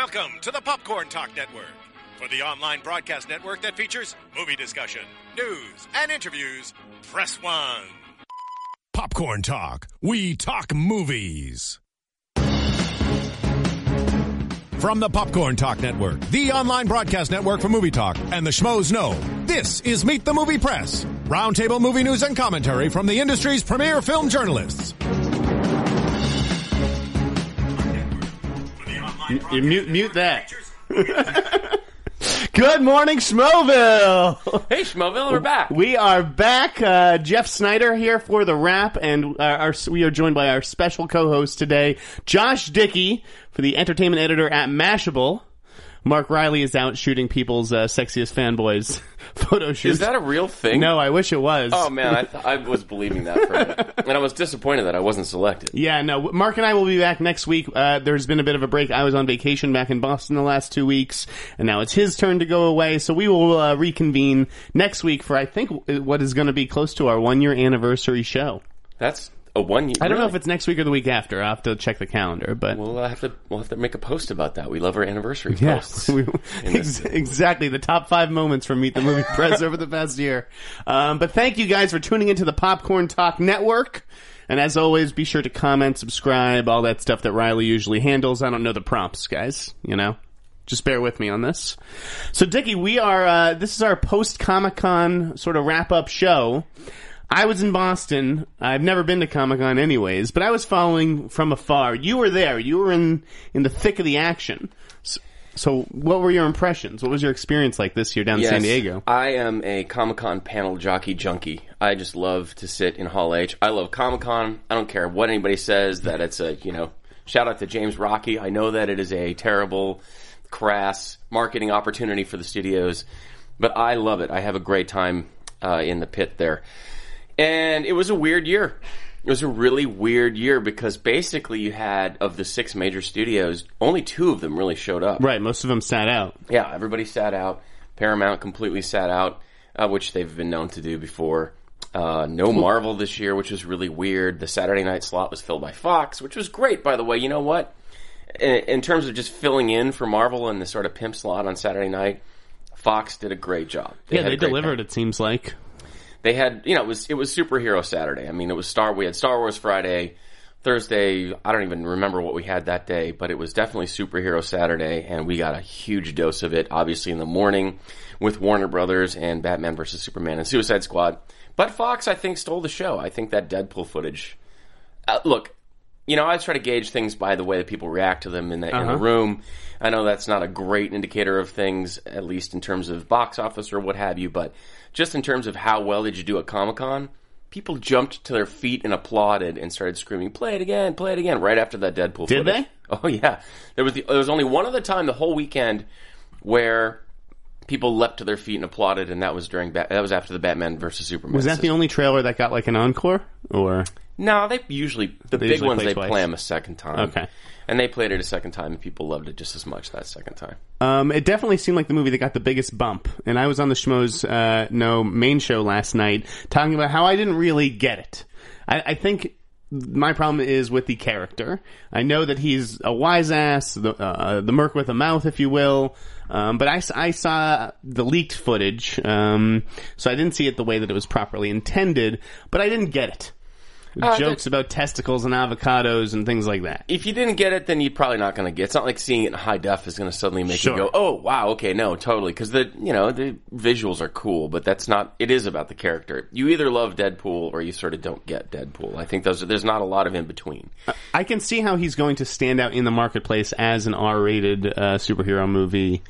Welcome to the Popcorn Talk Network, for the online broadcast network that features movie discussion, news, and interviews. Press one. Popcorn Talk. We talk movies. From the Popcorn Talk Network, the online broadcast network for movie talk, and the schmoes know, this is Meet the Movie Press. Roundtable movie news and commentary from the industry's premier film journalists. You mute, mute that. Good morning, Schmoville. Hey, Schmoville, we're back. We are back. Uh, Jeff Sneider here for the wrap, and uh, our, we are joined by our special co-host today, Josh Dickey, for the entertainment editor at Mashable. Mark Riley is out shooting people's uh, sexiest fanboys photo shoots. Is that a real thing? No, I wish it was. Oh man, I, th- I was believing that for a minute, and I was disappointed that I wasn't selected. Yeah, no. Mark and I will be back next week. Uh, there's been a bit of a break. I was on vacation back in Boston the last two weeks, and now it's his turn to go away. So we will uh, reconvene next week for I think what is going to be close to our one year anniversary show. That's a one year. I don't know if it's next week or the week after. I will have to check the calendar, but We'll have to we'll have to make a post about that. We love our anniversary Yeah, posts. we- ex- exactly. The top five moments from Meet the Movie Press over the past year. Um, but thank you guys for tuning into the Popcorn Talk Network. And as always, be sure to comment, subscribe, all that stuff that Riley usually handles. I don't know the prompts, guys. You know, just bear with me on this. So, Dickey, we are. Uh, this is our post Comic Con sort of wrap up show. I was in Boston. I've never been to Comic Con anyways, but I was following from afar. You were there. You were in in the thick of the action. So, so what were your impressions? What was your experience like this year down in Yes, San Diego? I am a Comic Con panel jockey junkie. I just love to sit in Hall H. I love Comic Con. I don't care what anybody says that it's a you know. Shout out to James Rocchi. I know that it is a terrible, crass marketing opportunity for the studios, but I love it. I have a great time uh, in the pit there, and it was a weird year. It was a really weird year because basically you had of the six major studios, only two of them really showed up. Right, most of them sat out. Yeah, everybody sat out. Paramount completely sat out, uh, which they've been known to do before. Uh, no Marvel this year, which was really weird. The Saturday night slot was filled by Fox, which was great, by the way. You know what? In, in terms of just filling in for Marvel and the sort of pimp slot on Saturday night, Fox did a great job. yeah, they delivered. time. It seems like. They had, you know, it was it was superhero Saturday. I mean, it was Star. We had Star Wars Friday, Thursday. I don't even remember what we had that day, but it was definitely superhero Saturday, and we got a huge dose of it. Obviously, in the morning with Warner Brothers and Batman versus Superman and Suicide Squad. But Fox, I think, stole the show. I think that Deadpool footage. Uh, look, you know, I try to gauge things by the way that people react to them in the, in Uh-huh. the room. I know that's not a great indicator of things, at least in terms of box office or what have you, but just in terms of how well did you do at Comic Con, people jumped to their feet and applauded and started screaming, "Play it again! Play it again!" Right after that Deadpool. Did footage. they? Oh yeah. There was the, there was only one other time the whole weekend where people leapt to their feet and applauded, and that was during Bat- that was after the Batman versus Superman. Was that the only trailer that got like an encore? Or No, they usually the big usually ones play they twice. play them a second time. Okay. and they played it a second time, and people loved it just as much that second time. Um, it definitely seemed like the movie that got the biggest bump. And I was on the Schmoes uh, No main show last night talking about how I didn't really get it. I, I think my problem is with the character. I know that he's a wise ass, the, uh, the merc with a mouth, if you will. Um, but I saw the leaked footage, um, so I didn't see it the way that it was properly intended, but I didn't get it. Uh, Jokes about testicles and avocados and things like that. If you didn't get it, then you're probably not going to get. It's not like seeing it in high def is going to suddenly make Sure. you go, "Oh, wow, okay, no, totally." Because the you know the visuals are cool, but that's not. It is about the character. You either love Deadpool or you sort of don't get Deadpool. I think those. Are, there's not a lot of in between. I can see how he's going to stand out in the marketplace as an R-rated uh, superhero movie,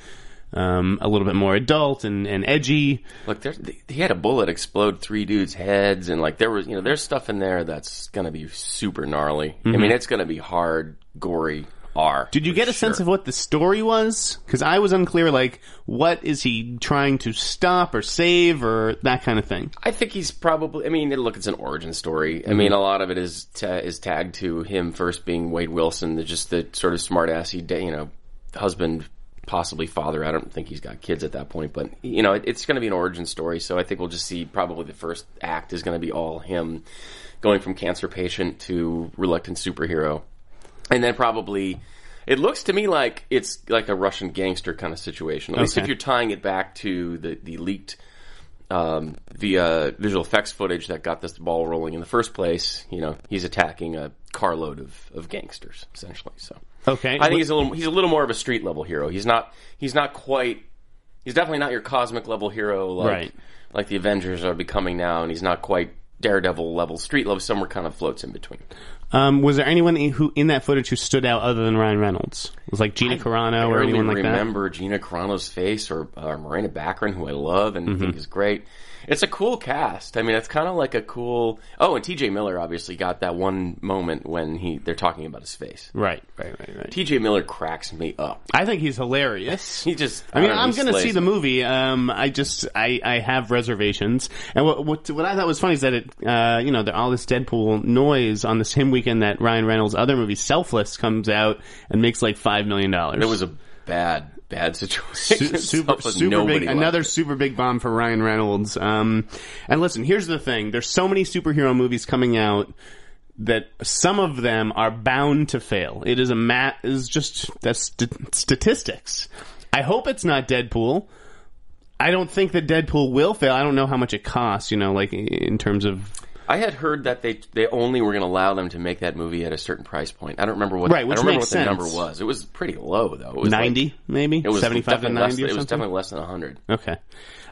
um, a little bit more adult and, and edgy. Look, there, he had a bullet explode three dudes' heads, and like there was, you know, there's stuff in there that's going to be super gnarly. I mean, it's going to be hard, gory R. Did you get a sense of what the story was? Because I was unclear. Like, what is he trying to stop or save or that kind of thing? I think he's probably. I mean, look, it's an origin story. I mean, a lot of it is ta- is tagged to him first being Wade Wilson, the, just the sort of smart assy, you know, husband, possibly father. I don't think he's got kids at that point, but you know, it, it's going to be an origin story. So I think we'll just see. Probably the first act is going to be all him going from cancer patient to reluctant superhero, and then probably It looks to me like it's like a Russian gangster kind of situation. At least if you're tying it back to the the leaked um, via visual effects footage that got this ball rolling in the first place. You know, he's attacking a carload of, of gangsters essentially. So Okay. I think he's a little he's a little more of a street level hero. He's not he's not quite he's definitely not your cosmic level hero like Right. like the Avengers are becoming now, and he's not quite Daredevil level street level. Somewhere kind of floats in between. Um, was there anyone in- who in that footage who stood out other than Ryan Reynolds? It Was like Gina Carano or anyone like that? remember Gina Carano's face or uh, Morena Baccarin, who I love and Mm-hmm. think is great. It's a cool cast. I mean, it's kind of like a cool. Oh, and T.J. Miller obviously got that one moment when he they're talking about his face. Right, right, right, right. T.J. Miller cracks me up. I think he's hilarious. He just. I mean, know, I'm going to see the movie. Um, I just, I, I have reservations. And what, what, what I thought was funny is that it, uh, you know, there, all this Deadpool noise on the same weekend that Ryan Reynolds' other movie, Selfless, comes out and makes like five million dollars. It was a bad, bad situation. super, super big, another super big bomb for Ryan Reynolds. Um, and listen, here's the thing: there's so many superhero movies coming out that some of them are bound to fail. It is a mat is just that's st- statistics. I hope it's not Deadpool. I don't think that Deadpool will fail. I don't know how much it costs. You know, like in terms of I had heard that they they only were going to allow them to make that movie at a certain price point. I don't remember what. Right, which I don't remember what the sense. number was. It was pretty low though. It was like- ninety, maybe it was seventy-five to definitely less- ninety, or It was definitely less than hundred. Okay.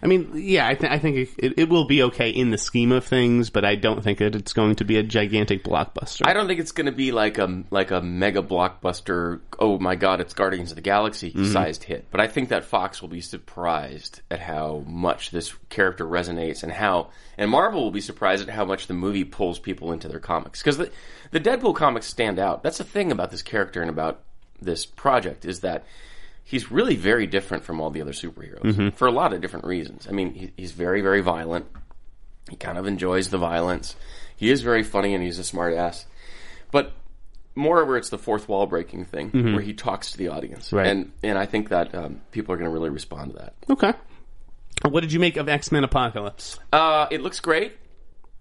I mean, yeah, I, th- I think it, it, it will be okay in the scheme of things, but I don't think that it's going to be a gigantic blockbuster. I don't think it's going to be like a like a mega blockbuster. Oh my god, it's Guardians of the Galaxy Mm-hmm. sized hit. But I think that Fox will be surprised at how much this character resonates and how and Marvel will be surprised at how much the movie pulls people into their comics because the the Deadpool comics stand out. That's the thing about this character and about this project is that he's really very different from all the other superheroes Mm-hmm. for a lot of different reasons. I mean, he, he's very very violent. He kind of enjoys the violence. He is very funny and he's a smart ass. But moreover, it's the fourth wall breaking thing where he talks to the audience, Mm-hmm. Right. and and I think that um, people are going to really respond to that. Okay. What did you make of X Men Apocalypse? Uh, it looks great.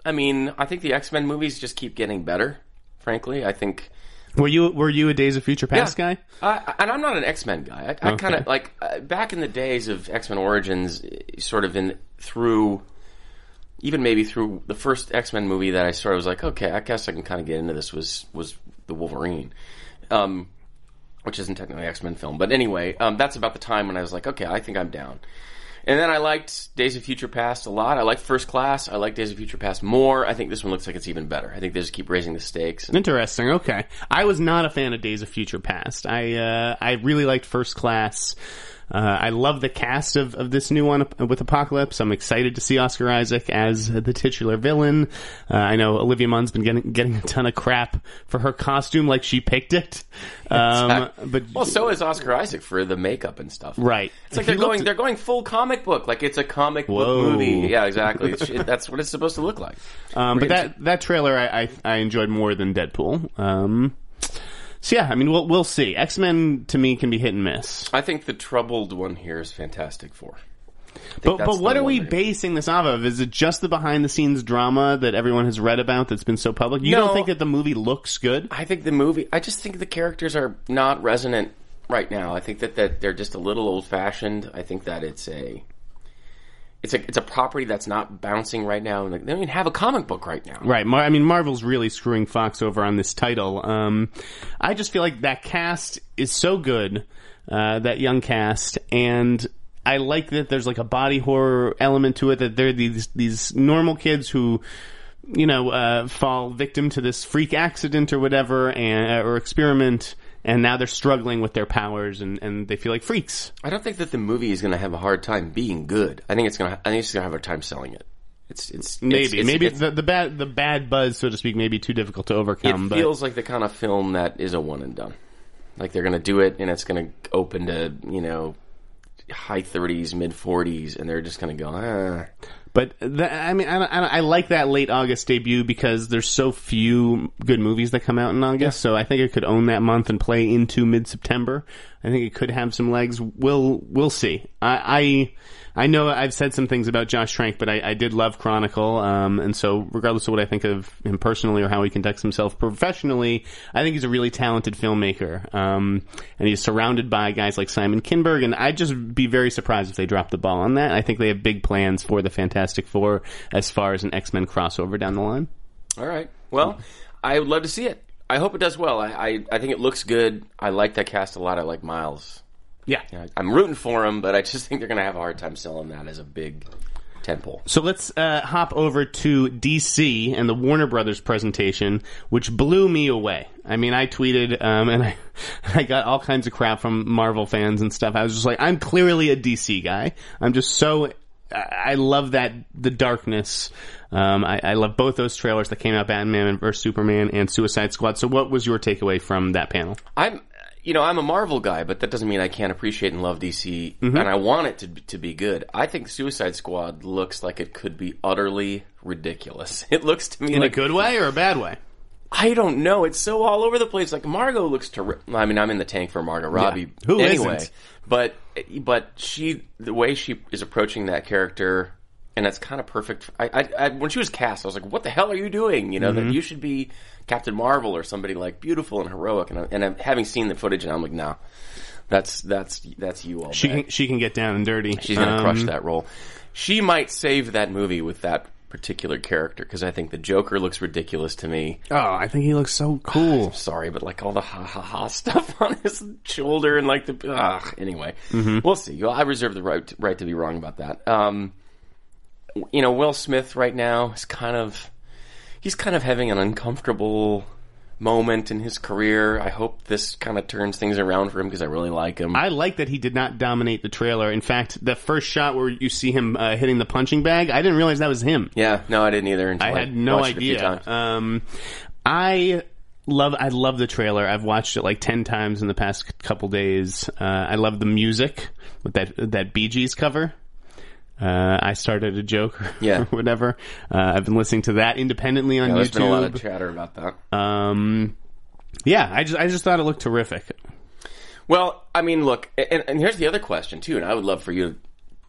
I mean, I think the X Men movies just keep getting better. Frankly, I think. Were you were you a Days of Future Past guy? I, and I'm not an X Men guy. I, I kind of like uh, back in the days of X Men Origins, eh, sort of in through, even maybe through the first X Men movie that I sort of was like, okay, I guess I can kind of get into this. Was was the Wolverine, um, which isn't technically an X Men film, but anyway, um, that's about the time when I was like, okay, I think I'm down. And then I liked Days of Future Past a lot. I like First Class. I like Days of Future Past more. I think this one looks like it's even better. I think they just keep raising the stakes. And Interesting. Okay. I was not a fan of Days of Future Past. I uh, I really liked First Class. Uh, I love the cast of, of this new one with Apocalypse. I'm excited to see Oscar Isaac as the titular villain. Uh, I know Olivia Munn's been getting getting a ton of crap for her costume, like she picked it. Um, but Well, so is Oscar Isaac for the makeup and stuff. right, It's like He they're going they're going full comic book, like it's a comic Whoa. book movie. Yeah, exactly. It's, it, that's what it's supposed to look like. Um, but We're gonna that that trailer I, I I enjoyed more than Deadpool. Um, so yeah, I mean we'll we'll see. X Men to me can be hit and miss. I think the troubled one here is Fantastic Four. But but what are we basing this off of? Is it just the behind the scenes drama that everyone has read about that's been so public? You No. don't think that the movie looks good? I think the movie. I just think the characters are not resonant right now. I think that, that they're just a little old fashioned. I think that it's a. It's a it's a property that's not bouncing right now, and they don't even have a comic book right now. Right. Mar- I mean, Marvel's really screwing Fox over on this title. Um, I just feel like that cast is so good, uh, that young cast, and I like that there's like a body horror element to it. That they're these these normal kids who. You know, uh, fall victim to this freak accident or whatever, and or experiment, and now they're struggling with their powers, and, and they feel like freaks. I don't think that the movie is going to have a hard time being good. I think it's going to. I think it's going to have a hard time selling it. It's it's Maybe, it's, it's, maybe it's- the, the bad the bad buzz, so to speak, may be too difficult to it overcome. but feels like the kind of film that is a one and done. Like they're going to do it, and it's going to open to you know high thirties, mid forties, and they're just going to go. Ah. But that, I mean, I, I, I like that late August debut because there's so few good movies that come out in August. So I think it could own that month and play into mid September. I think it could have some legs. We'll we'll see. I I, I know I've said some things about Josh Trank, but I, I did love Chronicle, um, and so regardless of what I think of him personally or how he conducts himself professionally, I think he's a really talented filmmaker, um, and he's surrounded by guys like Simon Kinberg, and I'd just be very surprised if they drop the ball on that. I think they have big plans for the Fantastic Four as far as an X Men crossover down the line. All right. Well, I would love to see it. I hope it does well. I, I, I think it looks good. I like that cast a lot. I like Miles. Yeah. I- I'm rooting for him, but I just think they're going to have a hard time selling that as a big tentpole. So let's uh, hop over to DC and the Warner Brothers presentation, which blew me away. I mean, I tweeted um, and I, I got all kinds of crap from Marvel fans and stuff. I was just like, I'm clearly a DC guy. I'm just so. I love that the darkness. Um, I, I love both those trailers that came out: Batman vs Superman and Suicide Squad. So, what was your takeaway from that panel? I'm, you know, I'm a Marvel guy, but that doesn't mean I can't appreciate and love DC, and I want it to be, to be good. I think Suicide Squad looks like it could be utterly ridiculous. It looks to me In like a good way or a bad way? I don't know. It's so all over the place. Like Margot looks terrific. I mean, I'm in the tank for Margot Robbie. Who anyway? isn't? But but she the way she is approaching that character, and that's kind of perfect. I, I, I when she was cast, I was like, "What the hell are you doing? You know Mm-hmm. that you should be Captain Marvel or somebody like beautiful and heroic." And I, and I'm having seen the footage, and I'm like, "No, that's that's that's you all." She day. can she can get down and dirty. She's going to Um, crush that role. She might save that movie with that particular character because I think the Joker looks ridiculous to me. Oh, I think he looks so cool. Sorry, but like all the ha ha ha stuff on his shoulder and like the ugh. Anyway, we'll see. I reserve the right right to be wrong about that. Um, you know, Will Smith right now is kind of he's kind of having an uncomfortable moment in his career. I hope this kind of turns things around for him because I really like him. I like that he did not dominate the trailer. In fact, the first shot where you see him uh, hitting the punching bag, I didn't realize that was him. yeah, no, I didn't either. Until I I, had no watched it a few idea. Um, I love I love the trailer. I've watched it like ten times in the past couple days. Uh, I love the music with that that Bee Gees cover. Uh, I started a joke, or Yeah. whatever. Uh, I've been listening to that independently on Yeah, there's YouTube. been a lot of chatter about that. um, yeah, I just I just thought it looked terrific. Well, I mean, look, and, and here's the other question too, and I would love for you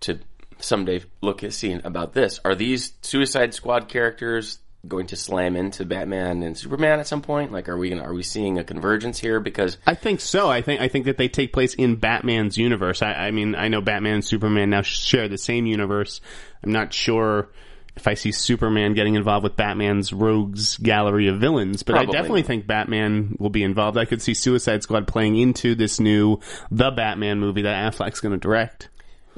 to someday look at seeing about this. Are these Suicide Squad characters going to slam into Batman and Superman at some point? Like, are we gonna, are we seeing a convergence here? Because I think so. I think I think that they take place in Batman's universe. I, I mean, I know Batman and Superman now share the same universe. I'm not sure if I see Superman getting involved with Batman's rogues gallery of villains, but Probably. I definitely think Batman will be involved. I could see Suicide Squad playing into this new The Batman movie that Affleck's going to direct.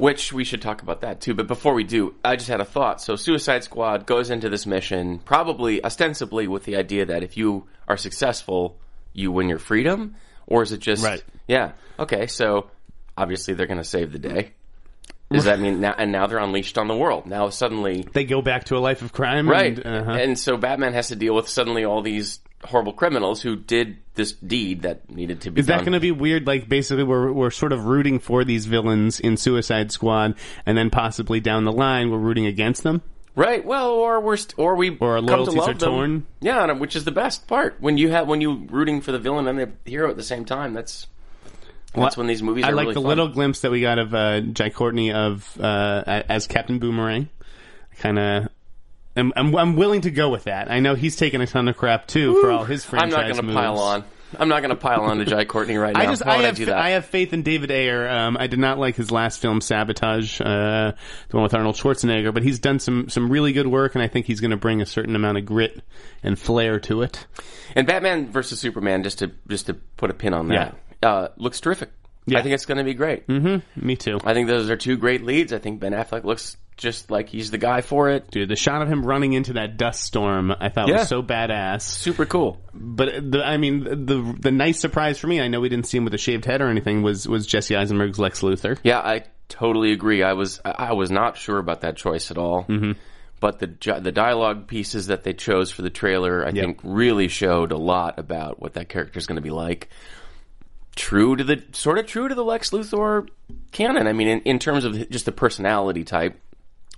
Which we should talk about that too. But before we do, I just had a thought. So Suicide Squad goes into this mission probably ostensibly with the idea that if you are successful, you win your freedom, or is it just Right. Yeah. Okay. So obviously they're going to save the day. Does that mean now? And now they're unleashed on the world. Now suddenly, They go back to a life of crime, right? And, uh-huh. And so Batman has to deal with suddenly all these horrible criminals who did this deed that needed to be done. Is that going to be weird? Like, basically, we're we're sort of rooting for these villains in Suicide Squad, and then possibly down the line, we're rooting against them. Right. Well, or we're st- or we Or our loyalties are them. torn. Yeah, which is the best part when you have when you rooting for the villain and the hero at the same time. That's that's when these movies. I are like really the fun. little glimpse that we got of uh, Jai Courtney of uh, as Captain Boomerang. Kind of. I'm, I'm, I'm willing to go with that. I know he's taken a ton of crap too for all his franchise. I'm not going to pile on. I'm not going to pile on to Jai Courtney right now. I just Why I have that? I have faith in David Ayer. Um, I did not like his last film Sabotage, uh, the one with Arnold Schwarzenegger, but he's done some some really good work, and I think he's going to bring a certain amount of grit and flair to it. and Batman versus Superman. Just to just to put a pin on that, uh, looks terrific. I think it's going to be great. Mm-hmm. Me too, I think those are two great leads. I think Ben Affleck looks just like he's the guy for it. dude. The shot of him running into that dust storm, I thought Yeah. was so badass. Super cool. But the, I mean, the the nice surprise for me, I know we didn't see him with a shaved head or anything, was was Jesse Eisenberg's Lex Luthor. Yeah, I totally agree. I was I was not sure about that choice at all. Mm-hmm. But the the dialogue pieces that they chose for the trailer, I think, really showed a lot about what that character is going to be like. True to the sort of true to the Lex Luthor canon. I mean, in, in terms of just the personality type,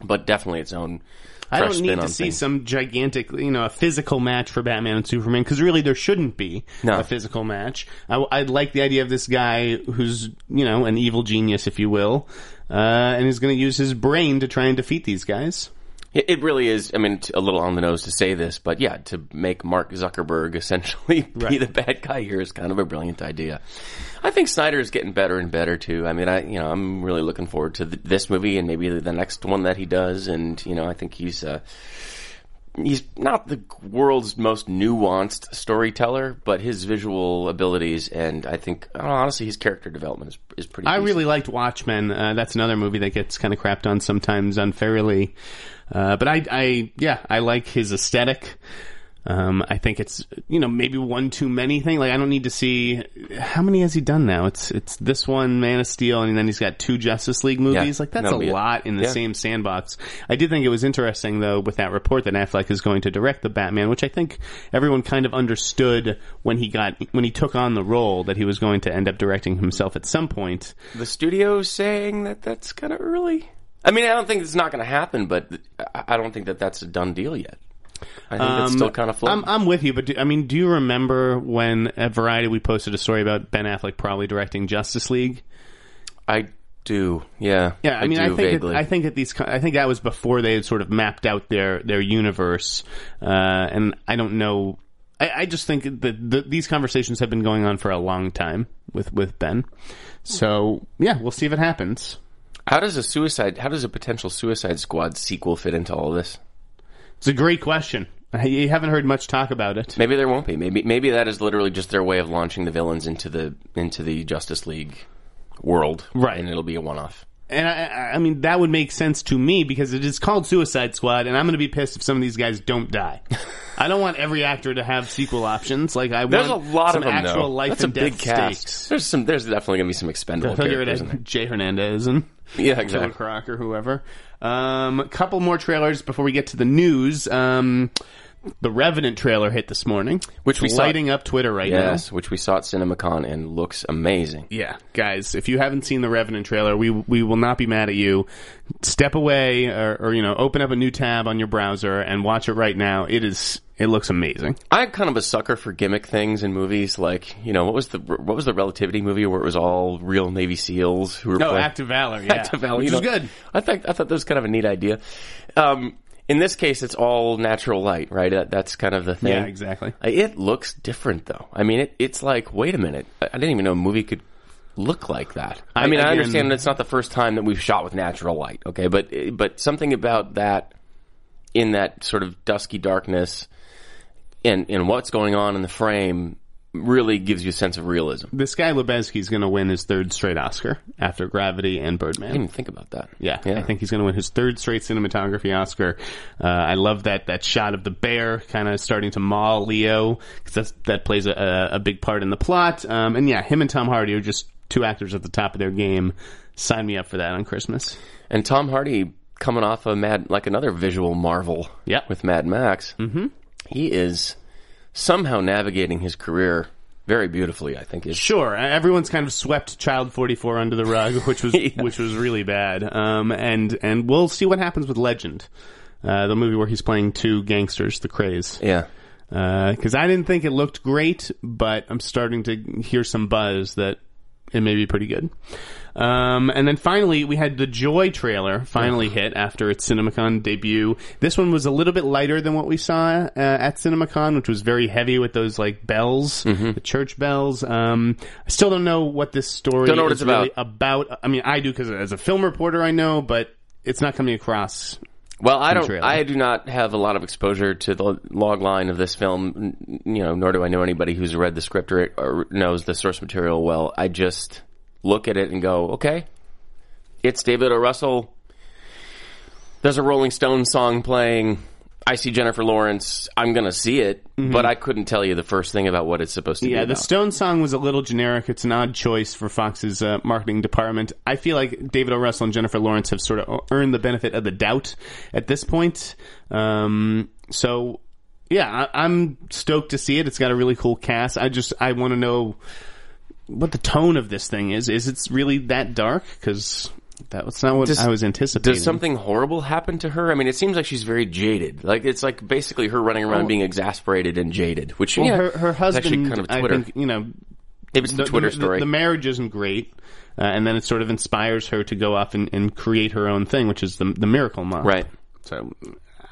but definitely its own I don't need to see things. some gigantic, you know, a physical match for Batman and Superman because really there shouldn't be No. a physical match. I, would like the idea of this guy who's, you know, an evil genius, if you will, uh, and is going to use his brain to try and defeat these guys. It, really is. I mean, a little on the nose to say this, but yeah, to make Mark Zuckerberg essentially be Right. the bad guy here is kind of a brilliant idea. I think Snyder is getting better and better too. I mean, I you know I'm really looking forward to th- this movie and maybe the next one that he does, and you know I think he's. Uh, He's not the world's most nuanced storyteller, but his visual abilities and I think honestly his character development is, is pretty. I decent. really liked Watchmen. Uh, that's another movie that gets kind of crapped on sometimes unfairly. Uh, but I, I, yeah, I like his aesthetic. Um, I think it's, you know, maybe one too many thing. Like, I don't need to see, how many has he done now? It's, it's this one, Man of Steel, and then he's got two Justice League movies. Yeah, like, that's a it. lot in the Yeah. same sandbox. I did think it was interesting, though, with that report that Affleck is going to direct the Batman, which I think everyone kind of understood when he got, when he took on the role that he was going to end up directing himself at some point. the studio's saying that that's kind of early. I mean, I don't think it's not going to happen, but I don't think that that's a done deal yet. I think it's still kind of floating. Um, I'm, I'm with you, but do, I mean, do you remember when at Variety we posted a story about Ben Affleck probably directing Justice League? I do, yeah. Yeah, I, mean, do I think vaguely. that, I think that these, co- I think that was before they had sort of mapped out their their universe, uh, and I don't know. I, I just think that the, these conversations have been going on for a long time with with Ben. So yeah, we'll see if it happens. how does a suicide? How does a potential Suicide Squad sequel fit into all this? It's a great question. You haven't heard much talk about it. Maybe there won't be. Maybe maybe that is literally just their way of launching the villains into the into the Justice League world, Right. And it'll be a one off. And I- I, mean, that would make sense to me because it is called Suicide Squad, and I'm going to be pissed if some of these guys don't die. I don't want every actor to have sequel options. Like I There's a lot some of them. actual though. life That's and a big death cast. stakes. There's some. There's definitely gonna be some expendable characters in there. Jay Hernandez and Yeah, Killer exactly. Croc or whoever. Um, a couple more trailers before we get to the news. Um, the Revenant trailer hit this morning, Which we It's saw- lighting up Twitter right now. Yes, which we saw at CinemaCon and looks amazing. Yeah, guys, if you haven't seen the Revenant trailer, we we will not be mad at you. Step away or, or you know, open up a new tab on your browser and watch it right now. It is it looks amazing. I'm kind of a sucker for gimmick things in movies. Like, you know, what was the what was the Relativity movie where it was all real Navy SEAls who were No, playing- Act of Valor, yeah, Act of Valor, which is know, good. I think I thought that was kind of a neat idea. Um, in this case, it's all natural light, right? That, that's kind of the thing. Yeah, exactly. It looks different, though. I mean, it, it's like, wait a minute, I I didn't even know a movie could look like that. I, I- mean, I again- understand it's not the first time that we've shot with natural light, okay, but but something about that in that sort of dusky darkness and and what's going on in the frame really gives you a sense of realism. This guy Lubezki is going to win his third straight Oscar after Gravity and Birdman. I didn't even think about that. Yeah, I think he's going to win his third straight cinematography Oscar. Uh, I love that that shot of the bear kind of starting to maul Leo because that plays a, a big part in the plot. Um, and yeah, him and Tom Hardy are just two actors at the top of their game. Sign me up for that on Christmas. And Tom Hardy coming off a Mad, like another visual marvel Yep. with Mad Max. Mm-hmm. He is somehow navigating his career very beautifully, I think. Is Sure, everyone's kind of swept Child Forty Four under the rug, which was Yeah. which was really bad. Um, and and we'll see what happens with Legend, uh, the movie where he's playing two gangsters, the Krays. Yeah. because I didn't think it looked great, but I'm starting to hear some buzz that it may be pretty good. Um, and then finally, we had the Joy trailer finally hit after its CinemaCon debut. This one was a little bit lighter than what we saw uh, at CinemaCon, which was very heavy with those like bells, the church bells. Um, I still don't know what this story Mm-hmm. Don't know what is it's really about. I mean, I do because as a film reporter, I know, but it's not coming across. Well, I don't. trailer. I do not have a lot of exposure to the log line of this film. n- You know, nor do I know anybody who's read the script or, or knows the source material well. I just look at it and go, okay, it's David O. Russell. There's a Rolling Stones song playing. I see Jennifer Lawrence. I'm gonna see it, but I couldn't tell you the first thing about what it's supposed to be. Mm-hmm. Yeah, the. Stone song was a little generic. It's an odd choice for Fox's uh, marketing department. I feel like David O. Russell and Jennifer Lawrence have sort of earned the benefit of the doubt at this point. Um, so, yeah, I, I'm stoked to see it. It's got a really cool cast. I just I want to know what the tone of this thing is. Is it really that dark? Because That was not what Does- I was anticipating. Does something horrible happen to her? I mean, it seems like she's very jaded. Like it's like basically her running around being exasperated and jaded, which Well, yeah, her, her husband, actually kind of I think, you know, Maybe it's the, the, Twitter the- story. The, marriage isn't great, uh, and then it sort of inspires her to go off and, and create her own thing, which is the the Miracle Mop. right. So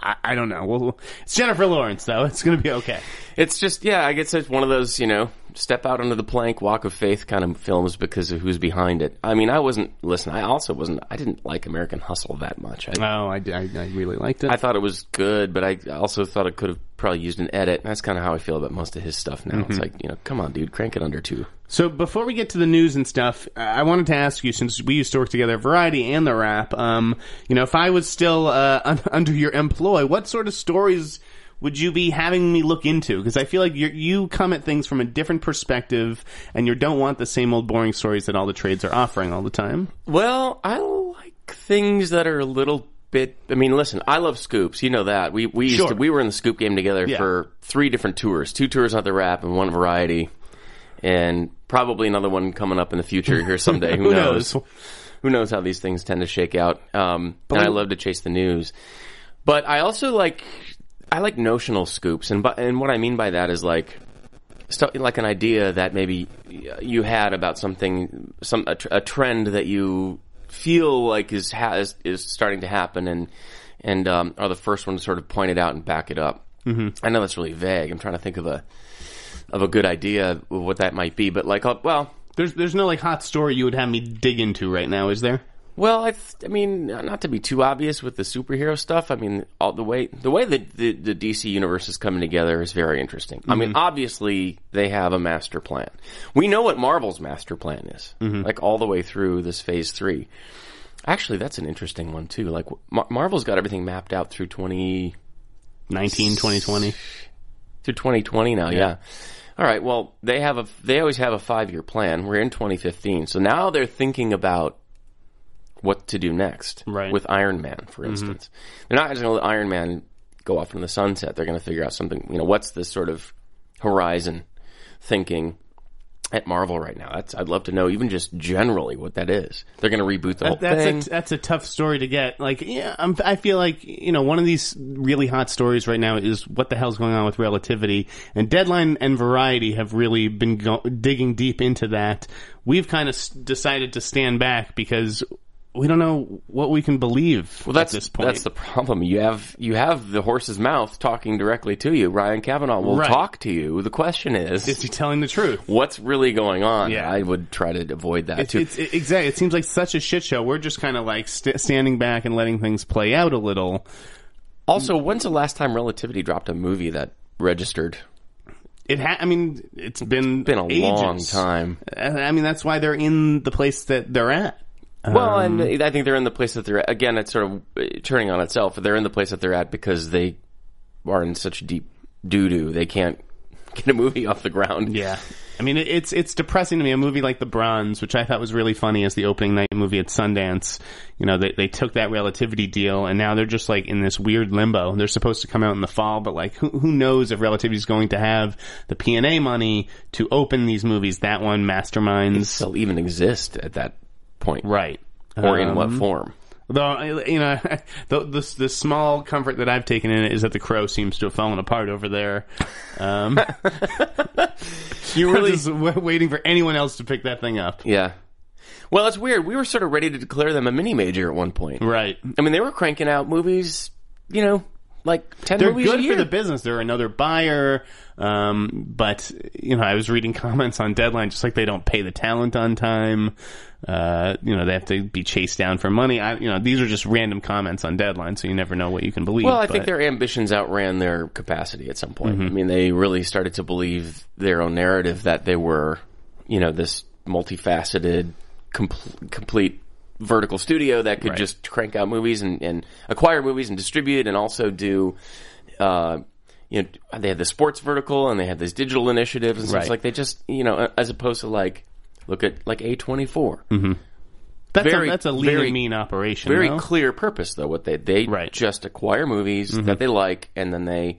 I, I don't know. Well, it's Jennifer Lawrence, though. It's going to be okay. It's just yeah, I guess it's one of those you know step out under the plank, walk of faith kind of films because of who's behind it. I mean, I wasn't listen. I also wasn't. I didn't like American Hustle that much. I, Oh, I, I, I really liked it. I thought it was good, but I also thought it could have probably used an edit. That's kind of how I feel about most of his stuff now. Mm-hmm. It's like you know, come on, dude, crank it under two. So before we get to the news and stuff, I wanted to ask you, since we used to work together, Variety and the Wrap, um, you know, if I was still uh, un- under your employ, what sort of stories would you be having me look into? Because I feel like you you come at things from a different perspective, and you don't want the same old boring stories that all the trades are offering all the time. Well, I like things that are a little bit. I mean, listen, I love scoops. You know that we we used Sure. to, we were in the scoop game together Yeah. for three different tours, two tours on the Wrap and one variety, and probably another one coming up in the future here someday. Who, Who knows? knows? Who knows how these things tend to shake out? Um, and I love to chase the news, but I also like I like notional scoops, and and what I mean by that is like stuff like an idea that maybe you had about something, some a, tr- a trend that you feel like is has is starting to happen, and and um, are the first one to sort of point it out and back it up. Mm-hmm. I know that's really vague. I'm trying to think of a of a good idea of what that might be, but like, uh, well, There's there's no like hot story you would have me dig into right now, is there? Well, I, th- I mean, not to be too obvious with the superhero stuff. I mean, all the way the way that the, the DC universe is coming together is very interesting. I mean, mm-hmm. obviously they have a master plan. We know what Marvel's master plan is, mm-hmm. like all the way through this Phase Three. Actually, that's an interesting one too. Like Mar- Marvel's got everything mapped out through twenty 19, 2020. through 2020 now. Yeah. All right. Well, they have a they always have a five year plan. We're in 2015, so now they're thinking about what to do next. Right. With Iron Man, for mm-hmm. instance, they're not just going to let Iron Man go off into the sunset. They're going to figure out something. You know, what's the sort of horizon thinking at Marvel right now? That's I'd love to know, even just generally, what that is. They're going to reboot the whole that's thing. a that's a tough story to get. Like, yeah, I'm, I feel like you know one of these really hot stories right now is what the hell's going on with relativity, and Deadline and Variety have really been go- digging deep into that. We've kind of s- decided to stand back because we don't know what we can believe Well, that's at this point. that's the problem. You have you have the horse's mouth talking directly to you. Ryan Kavanaugh will Right. talk to you. The question is, is he telling the truth? what's really going on? Yeah. I would try to avoid that It's, too. it's it, exactly. It seems like such a shit show. We're just kind of like st- standing back and letting things play out a little. also, when's the last time Relativity dropped a movie that registered? It ha- I mean, it's been Been a ages. long time. I mean, that's why they're in the place that they're at. Well, Um, and I think they're in the place that they're at. Again, it's sort of uh, turning on itself. They're in the place that they're at because they are in such deep doo doo. They can't get a movie off the ground. Yeah. I mean, it's it's depressing to me. A movie like The Bronze, which I thought was really funny as the opening night movie at Sundance, you know, they they took that relativity deal, and now they're just like in this weird limbo. They're supposed to come out in the fall, but like, who who knows if relativity is going to have the P and A money to open these movies? That one, Masterminds, They'll even exist at that point, right? Or in what Um, form? Though you know, the, the the small comfort that I've taken in it is that the crow seems to have fallen apart over there. Um, You really, just waiting for anyone else to pick that thing up. yeah. Well, it's weird. We were sort of ready to declare them a mini major at one point. Right. I mean, they were cranking out movies, you know, like ten They're movies good a for the business. They're another buyer. Um, but, you know, I was reading comments on Deadline, just like they don't pay the talent on time. Uh, you know, they have to be chased down for money. I, you know, these are just random comments on Deadline, so you never know what you can believe. Well, I think their ambitions outran their capacity at some point. Mm-hmm. I mean, they really started to believe their own narrative that they were, you know, this multifaceted, compl- complete vertical studio that could Right. just crank out movies and, and acquire movies and distribute and also do, uh, you know, they had the sports vertical and they had this digital initiative and stuff. Right. like they just, you know, as opposed to like, look at like A24. that's, very- a, that's a lean very- mean operation. very no? clear purpose though what they they Right. Mm-hmm. just acquire movies that they like and then they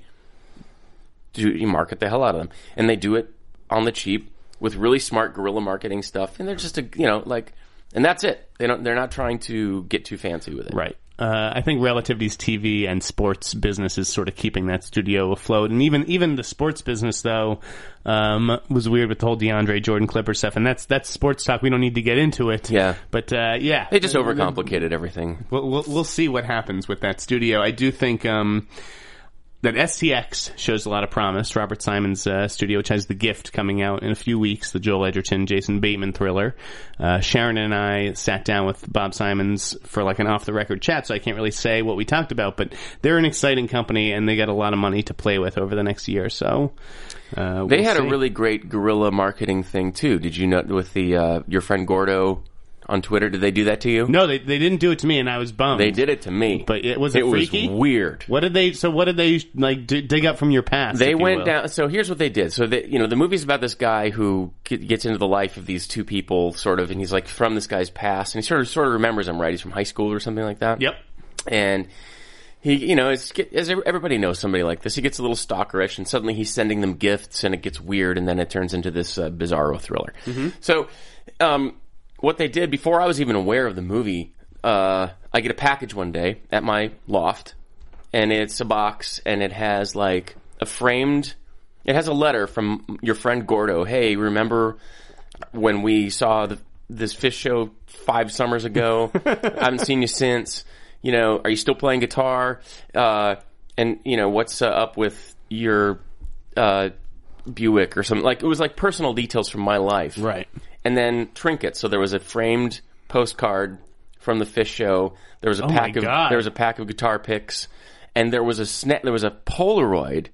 do you market the hell out of them and they do it on the cheap with really smart guerrilla marketing stuff and they're just a you know like and that's it. They don't. They're not trying to get too fancy with it. Right. Uh, I think Relativity's TV and sports business is sort of keeping that studio afloat, and even even the sports business though um, was weird with the whole DeAndre Jordan Clipper stuff, and that's that's sports talk. We don't need to get into it. Yeah. but uh, yeah, They just overcomplicated everything. We'll, we'll, we'll see what happens with that studio. I do think um, that STX shows a lot of promise. Robert Simonds' uh, studio, which has The Gift coming out in a few weeks, the Joel Edgerton, Jason Bateman thriller. Uh, Sharon and I sat down with Bob Simonds for like an off the record chat, so I can't really say what we talked about, but they're an exciting company and they got a lot of money to play with over the next year or so. Uh, They we'll had see. a really great guerrilla marketing thing too. Did you know with the uh, your friend Gordo on Twitter? Did they do that to you? no, they they didn't do it to me, and I was bummed. They did it to me. but it was it, it was weird. What did they? So what did they like d- dig up from your past? They went will? down. So here's what they did. So they, you know, the movie's about this guy who ge- gets into the life of these two people, sort of, and he's like from this guy's past, and he sort of sort of remembers him, right? He's from high school or something like that. Yep. and he, you know, it's, as everybody knows somebody like this, he gets a little stalkerish, and suddenly he's sending them gifts, and it gets weird, and then it turns into this uh, bizarro thriller. So, um, what they did before I was even aware of the movie, uh, I get a package one day at my loft, and it's a box, and it has like a framed. It has a letter from your friend Gordo. Hey, remember when we saw the, this Phish show five summers ago? I haven't seen you since. You know, are you still playing guitar? Uh, and you know, what's uh, up with your uh, Buick or something? Like it was like personal details from my life, Right. And then trinkets. So there was a framed postcard from the Phish show. There was a Oh pack of God. there was a pack of guitar picks, and there was a sna- there was a Polaroid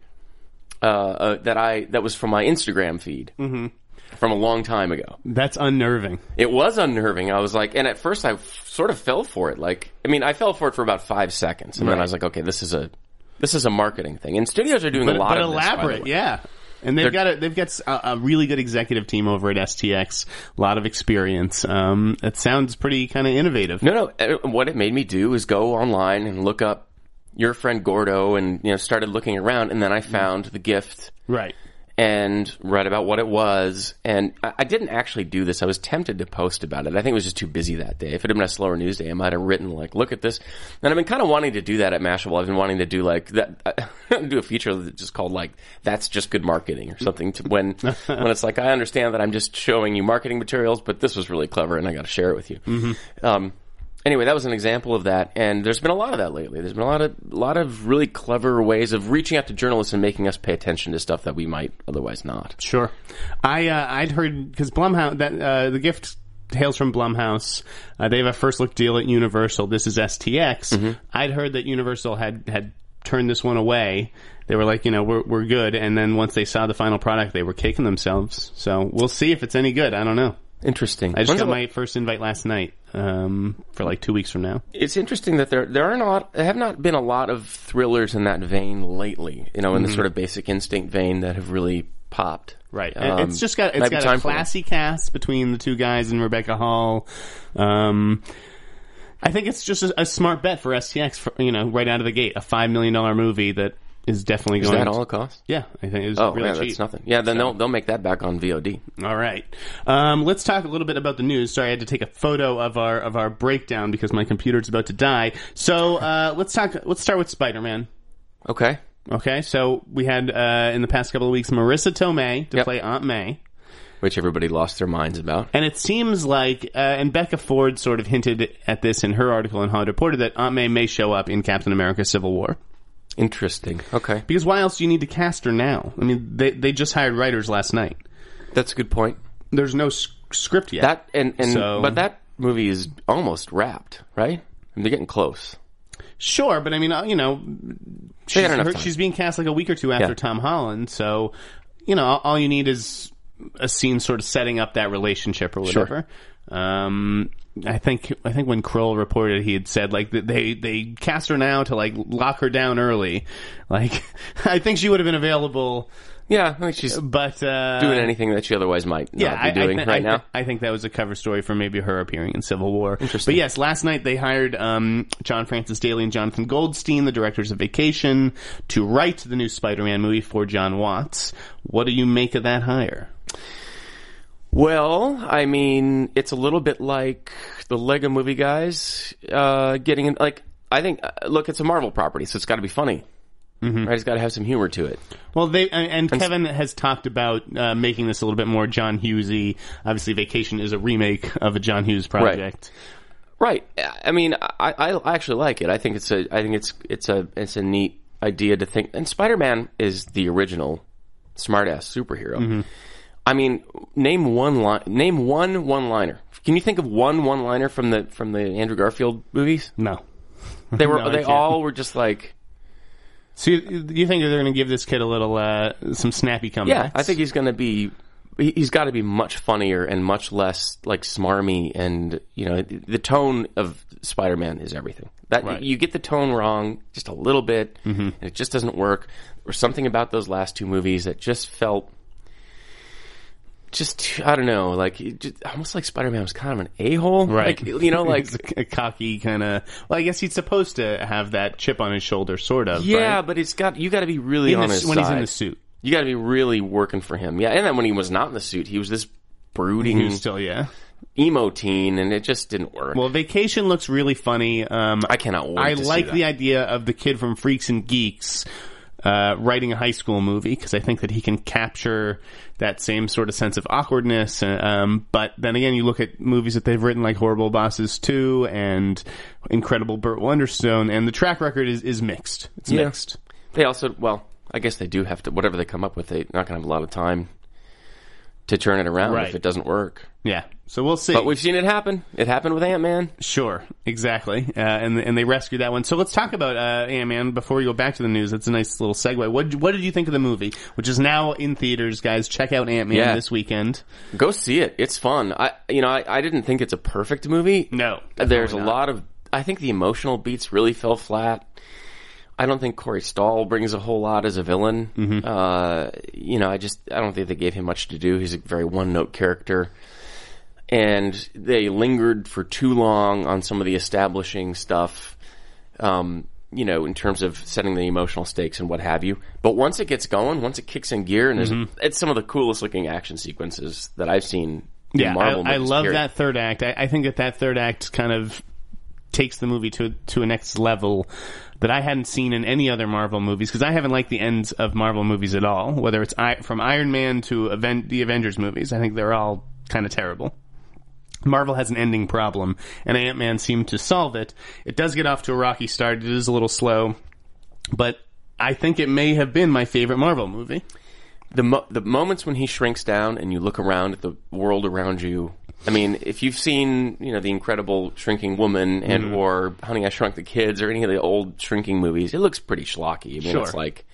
uh, uh, that I that was from my Instagram feed Mm-hmm. from a long time ago. That's unnerving. It was unnerving. I was like, and at first I f- sort of fell for it. Like, I mean, I fell for it for about five seconds, and then I was like, okay, this is a this is a marketing thing, and studios are doing But, a lot but of this, elaborate, way. yeah. And they've They're- got a, they've got a, a really good executive team over at STX. A lot of experience. Um, it sounds pretty kind of innovative. No, no. uh, What it made me do is go online and look up your friend Gordo, and you know, started looking around, and then I found the gift Right. And read about what it was. And I, I didn't actually do this. I was tempted to post about it. I think it was just too busy that day. If it had been a slower news day, I might have written like, "Look at this." And I've been kind of wanting to do that at Mashable. I've been wanting to do like that, do a feature that's just called like "That's just good marketing" or something. To when when it's like, I understand that I'm just showing you marketing materials, but this was really clever, and I got to share it with you. Um, anyway, that was an example of that, and there's been a lot of that lately. There's been a lot of a lot of really clever ways of reaching out to journalists and making us pay attention to stuff that we might otherwise not. Sure. I uh, I'd heard because Blumhouse that uh, the gift hails from Blumhouse. Uh, they have a first look deal at Universal. This is STX. I'd heard that Universal had had turned this one away. They were like, you know, we're we're good. And then once they saw the final product, they were kicking themselves. So we'll see if it's any good. I don't know. Interesting. I just When's got my first invite last night um, for like two weeks from now. it's interesting that there there are not there have not been a lot of thrillers in that vein lately. You know, in the sort of basic instinct vein that have really popped. Right. Um, it's just got it's got a classy cast between the two guys and Rebecca Hall. Um, I think it's just a, a smart bet for STX. For, you know, right out of the gate, a five million dollar movie that is definitely Is going. that all it costs? Yeah, I think it was Oh, really yeah, cheap. that's nothing. Yeah, then they'll they'll make that back on VOD. All right. Um, let's talk a little bit about the news. Sorry, I had to take a photo of our of our breakdown because my computer's about to die. So uh, let's talk. Let's start with Spider Man. Okay. Okay, so we had uh, in the past couple of weeks Marisa Tomei to Yep. play Aunt May. Which everybody lost their minds about. And it seems like, uh, and Becca Ford sort of hinted at this in her article in Hollywood Reporter that Aunt May may show up in Captain America: Civil War. Interesting. Okay. Because why else do you need to cast her now? I mean, they they just hired writers last night. That's a good point. There's no s- script yet. That and and So- but that movie is almost wrapped, right? And they're getting close. sure, but I mean, uh, you know, she's, got enough her- time. she's being cast like a week or two after Yeah. Tom Holland, so you know, all, all you need is a scene sort of setting up that relationship or Sure. whatever. Um, I think I think when Kroll reported, he had said like they they cast her now to like lock her down early. Like I think she would have been available, Yeah, I think she's but uh, doing anything that she otherwise might yeah, not I, be doing I, thi- right I, now. I think that was a cover story for maybe her appearing in Civil War. Interesting. But yes, last night they hired um, John Francis Daly and Jonathan Goldstein, the directors of Vacation, to write the new Spider-Man movie for Jon Watts. What do you make of that hire? Well, I mean, it's a little bit like the Lego Movie guys uh, getting in. Like, I think, uh, look, it's a Marvel property, so it's got to be funny. Right? It's got to have some humor to it. Well, they and, and Kevin has talked about uh, making this a little bit more John Hughesy. Obviously, Vacation is a remake of a John Hughes project. Right. I mean, I, I actually like it. I think it's a. I think it's it's a it's a neat idea to think. And Spider Man is the original smartass superhero. I mean, name one line. Name one one liner. Can you think of one one liner from the from the Andrew Garfield movies? No. They were. No, they all were just like. So you, you think they're going to give this kid a little uh, some snappy comebacks? Yeah, I think he's going to be. he- He's got to be much funnier and much less like smarmy, and you know the tone of Spider-Man is everything. That Right. you get the tone wrong just a little bit, and it just doesn't work. Or something about those last two movies that just felt, just I don't know, like just, almost like Spider-Man was kind of an a-hole, right. Like, you know, like a, a cocky kind of. Well, I guess he's supposed to have that chip on his shoulder, sort of. yeah, right? but it's got you got to be really In on the- his when he's in the suit, You got to be really working for him. Yeah, and then when he was not in the suit, he was this brooding he's still yeah. emo teen, and it just didn't work. Well, Vacation looks really funny. Um, I cannot wait. I like the idea of the kid from Freaks and Geeks uh, writing a high school movie because I think that he can capture that same sort of sense of awkwardness. uh, Um, but then again, you look at movies that they've written like Horrible Bosses 2 and Incredible Burt Wonderstone, and the track record is, is mixed. It's Yeah. mixed. They also, well, I guess they do have to. Whatever they come up with, they're not going to have a lot of time to turn it around Right. if it doesn't work. Yeah. So we'll see. But we've seen it happen. It happened with Ant Man. Sure, exactly, uh, and and they rescued that one. So let's talk about uh, Ant Man before we go back to the news. That's a nice little segue. What what did you think of the movie, which is now in theaters, guys? Check out Ant Man Yeah. this weekend. Go see it. It's fun. I, you know, I, I didn't think it's a perfect movie. No, there's a lot of. I think the emotional beats really fell flat. I don't think Corey Stoll brings a whole lot as a villain. Mm-hmm. Uh, you know, I just I don't think they gave him much to do. He's a very one note character, and they lingered for too long on some of the establishing stuff. Um, you know, in terms of setting the emotional stakes and what have you. But once it gets going, once it kicks in gear, and there's it's some of the coolest looking action sequences that I've seen. in Yeah, Marvel I, I love period. that third act. I, I think that that third act kind of takes the movie to to a next level that I hadn't seen in any other Marvel movies because I haven't liked the ends of Marvel movies at all. Whether it's I, from Iron Man to Aven- the Avengers movies, I think they're all kind of terrible. Marvel has an ending problem, and Ant Man seemed to solve it. It does get off to a rocky start. It is a little slow, but I think it may have been my favorite Marvel movie. the mo- the moments when he shrinks down and you look around at the world around you. I mean, if you've seen you know the Incredible Shrinking Woman and Mm-hmm. or Honey I Shrunk the Kids or any of the old shrinking movies, it looks pretty schlocky. I mean, Sure. it's like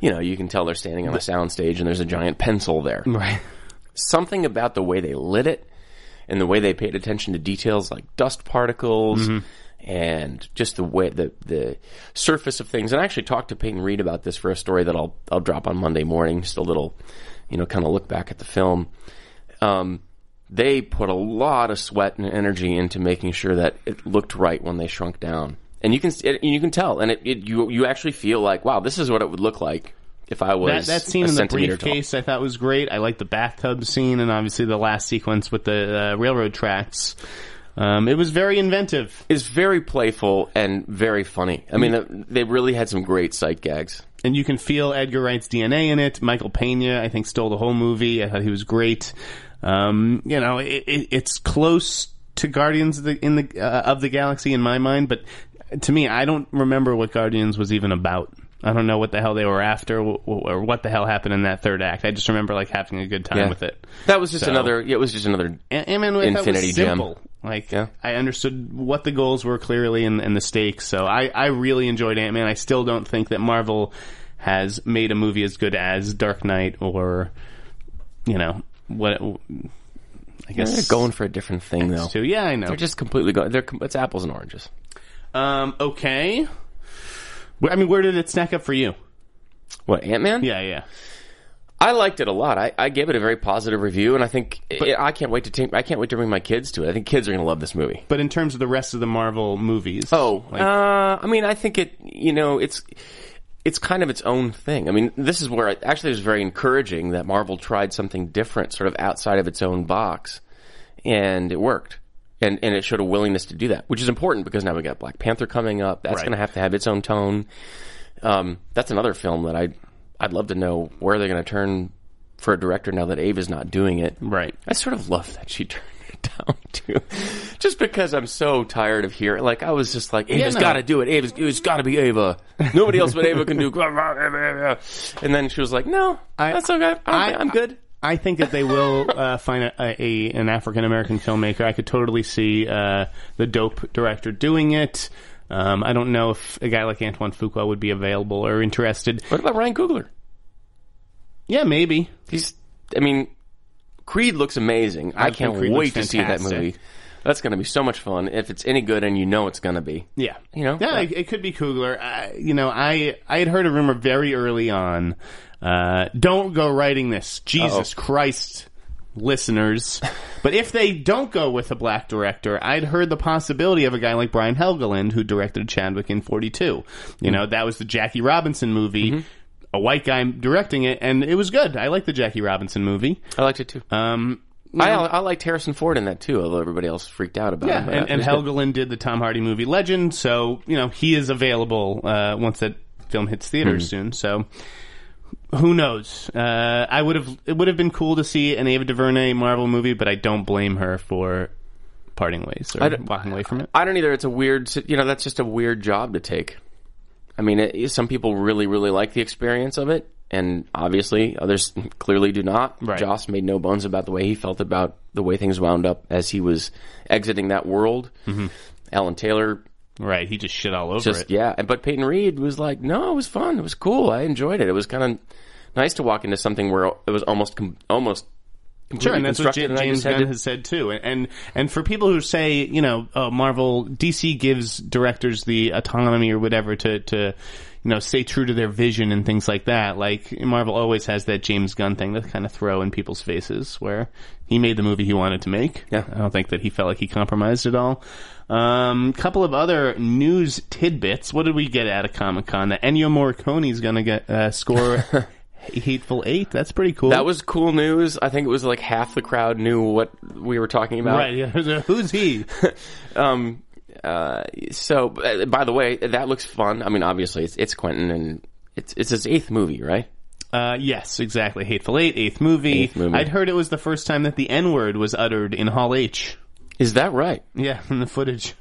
you know you can tell they're standing on a soundstage and there's a giant pencil there. Right. Something about the way they lit it and the way they paid attention to details like dust particles. And just the way the the surface of things, and I actually talked to Peyton Reed about this for a story that I'll I'll drop on Monday morning. Just a little, you know, kind of look back at the film. Um, they put a lot of sweat and energy into making sure that it looked right when they shrunk down, and you can it, you can tell, and it, it you you actually feel like wow, this is what it would look like if I was that, that scene in the centimeter tall. briefcase I thought was great. I like the bathtub scene and obviously the last sequence with the uh, railroad tracks. Um, it was very inventive, It's very playful and very funny. I mean, uh, they really had some great sight gags. and you can feel Edgar Wright's DNA in it. Michael Pena, I think, stole the whole movie. I thought he was great. Um, you know, it, it, it's close to Guardians of the, in the uh, of the Galaxy in my mind, but to me, I don't remember what Guardians was even about. I don't know what the hell they were after, or or what the hell happened in that third act. I just remember like having a good time Yeah. with it. That was just So- another. It was just another. And, and I thought was Infinity Gem. simple. Like Yeah. I understood what the goals were clearly and, and the stakes. So I, I really enjoyed Ant Man. I still don't think that Marvel has made a movie as good as Dark Knight or you know what. I guess They're going for a different thing though. too. Yeah, I know. They're just completely going. They're it's apples and oranges. um, okay. I mean, where did it stack up for you? What Ant Man? Yeah, yeah. I liked it a lot. I, I gave it a very positive review, and I think I I can't wait to take. I can't wait to bring my kids to it. I think kids are going to love this movie. But in terms of the rest of the Marvel movies, Oh, like, uh, I mean, I think it. You know, it's it's kind of its own thing. I mean, this is where I, actually it was very encouraging that Marvel tried something different, sort of outside of its own box, and it worked. And and it showed a willingness to do that, which is important because now we got Black Panther coming up. That's Right. going to have to have its own tone. Um, that's another film that I I'd love to know where they're going to turn for a director now that Ava's not doing it. Right. I sort of love that she turned it down too, just because I'm so tired of hearing. Like I was just like, Ava's no. got to do it. Ava's it's got to be Ava. Nobody else but Ava can do. And then she was like, No, I- that's okay. I'm, I- I'm good. I think that they will uh, find a, a an African American filmmaker. I could totally see uh, the dope director doing it. Um, I don't know if a guy like Antoine Fuqua would be available or interested. What about Ryan Coogler? Yeah, maybe. He's. I mean, Creed looks amazing. I, think can't Creed wait to see that movie. That's going to be so much fun if it's any good, and you know it's going to be. Yeah, You know? yeah, it, it could be Coogler. I, you know, I I had heard a rumor very early on. Uh, don't go writing this, Jesus Christ, listeners. but if they don't go with a black director, I'd heard the possibility of a guy like Brian Helgeland, who directed Chadwick in Forty Two. You know, that was the Jackie Robinson movie. A white guy directing it, and it was good. I like the Jackie Robinson movie. I liked it too. Um, I, I liked Harrison Ford in that too, although everybody else freaked out about Yeah, him. and, it and. Helgeland did the Tom Hardy movie Legend, so you know he is available uh, once that film hits theaters Hmm. soon. So who knows? Uh, I would have it would have been cool to see an Ava DuVernay Marvel movie, but I don't blame her for parting ways or walking away from it. I don't either. It's a weird, you know, that's just a weird job to take. I mean, it, some people really, really like the experience of it, and obviously others clearly do not. Right. Joss made no bones about the way he felt about the way things wound up as he was exiting that world. Mm-hmm. Alan Taylor, Right, he just shit all over just it. yeah, and- but Peyton Reed was like, no, it was fun, it was cool, I enjoyed it. It was kind of nice to walk into something where it was almost, com- almost. Sure, and that's what constructed, J- and I James Gunn has said too. And, and and for people who say, you know, uh, Marvel, DC gives directors the autonomy or whatever to to you know stay true to their vision and things like that. Like Marvel always has that James Gunn thing to kind of throw in people's faces, where he made the movie he wanted to make. Yeah. I don't think that he felt like he compromised at all. Um, couple of other news tidbits. What did we get out of Comic Con? That Ennio Morricone's going to get uh, score. Hateful Eight. That's pretty cool. That was cool news. I think it was like half the crowd knew what we were talking about. right. Yeah. Who's he? Um, uh, so, uh, by the way, that looks fun. I mean, obviously, it's, it's Quentin, and it's it's his eighth movie, right? Uh, yes, exactly. Hateful Eight, eighth movie. Eighth movie. I'd heard it was the first time that the N word was uttered in Hall H. Is that right? Yeah, in the footage.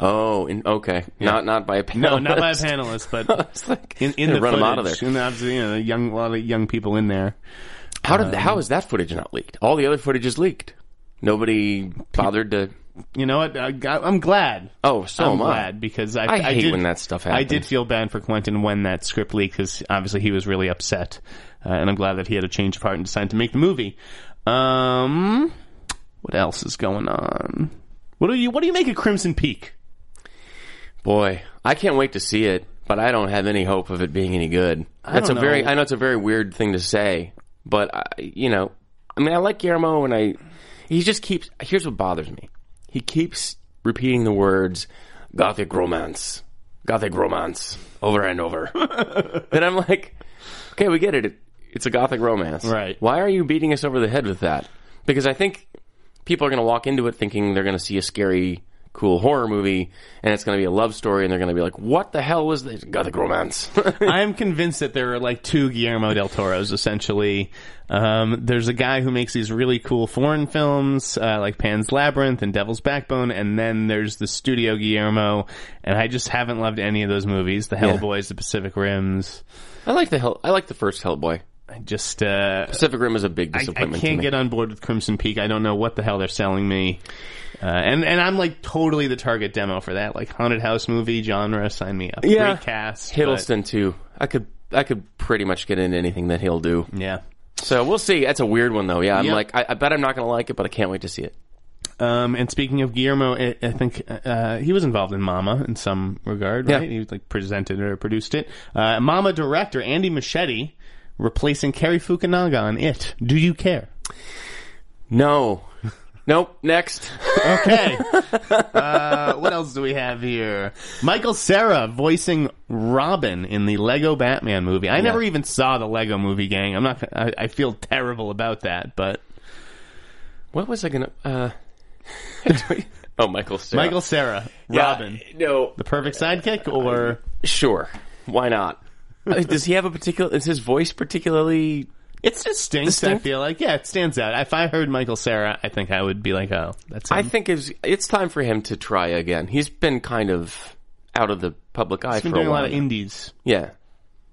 Oh, in, okay. Not not by a panelist. No, not by a panelist, but like, in, in the run footage. him out of there. And obviously, you know, a young, a lot of young people in there. How did how is that footage not leaked? All the other footage is leaked. Nobody bothered to. You know what? I, I'm glad. Oh, so I'm am I. glad because I, I hate did, when that stuff happens. I did feel bad for Quentin when that script leaked because obviously he was really upset, uh, and I'm glad that he had a change of heart and decided to make the movie. Um, what else is going on? What do you What do you make of Crimson Peak? Boy, I can't wait to see it, but I don't have any hope of it being any good. That's don't a very. I know it's a very weird thing to say, but I, you know, I mean, I like Guillermo, and I he just keeps. Here's what bothers me: he keeps repeating the words "gothic romance," "gothic romance" over and over, and I'm like, okay, we get it. it. It's a gothic romance, Right. Why are you beating us over the head with that? Because I think people are going to walk into it thinking they're going to see a scary, cool horror movie, and it's going to be a love story, and they're going to be like, "What the hell was this gothic romance?" I am convinced that there are like two Guillermo del Toros essentially. Um, there's a guy who makes these really cool foreign films, uh, like Pan's Labyrinth and Devil's Backbone, and then there's the studio Guillermo, and I just haven't loved any of those movies. The Hellboys, the Pacific Rims. I like the hell. I like the first Hellboy. I just, uh, Pacific Rim is a big disappointment. I, I can't get on board with Crimson Peak. I don't know what the hell they're selling me. Uh, and, and I'm like totally the target demo for that. Like haunted house movie genre, sign me up. Yeah. Great cast. but- Hiddleston too. I could I could pretty much get into anything that he'll do. Yeah. So we'll see. That's a weird one though. Yeah, I'm Yep. like I, I bet I'm not going to like it, but I can't wait to see it. Um, and speaking of Guillermo, I, I think uh, he was involved in Mama in some regard, Yeah. right? He was like presented or produced it. Uh, Mama director Andy Muschietti replacing Cary Fukunaga on It. Do you care? No, Nope. Next. Okay. uh, what else do we have here? Michael Cera voicing Robin in the Lego Batman movie. I never even saw the Lego movie, gang. I'm not. I, I feel terrible about that, but What was I gonna? Uh, oh, Michael. Cera. Michael Cera, Yeah, Robin, No. the perfect sidekick, or Sure. Why not? Uh, Does he have a particular? Is his voice particularly? it's distinct, Distinct? I feel like yeah, it stands out. If I heard Michael Cera, I think I would be like, oh, that's. Him. I think it's it's time for him to try again. He's been kind of out of the public eye he's been for a doing a while. lot of indies. yeah.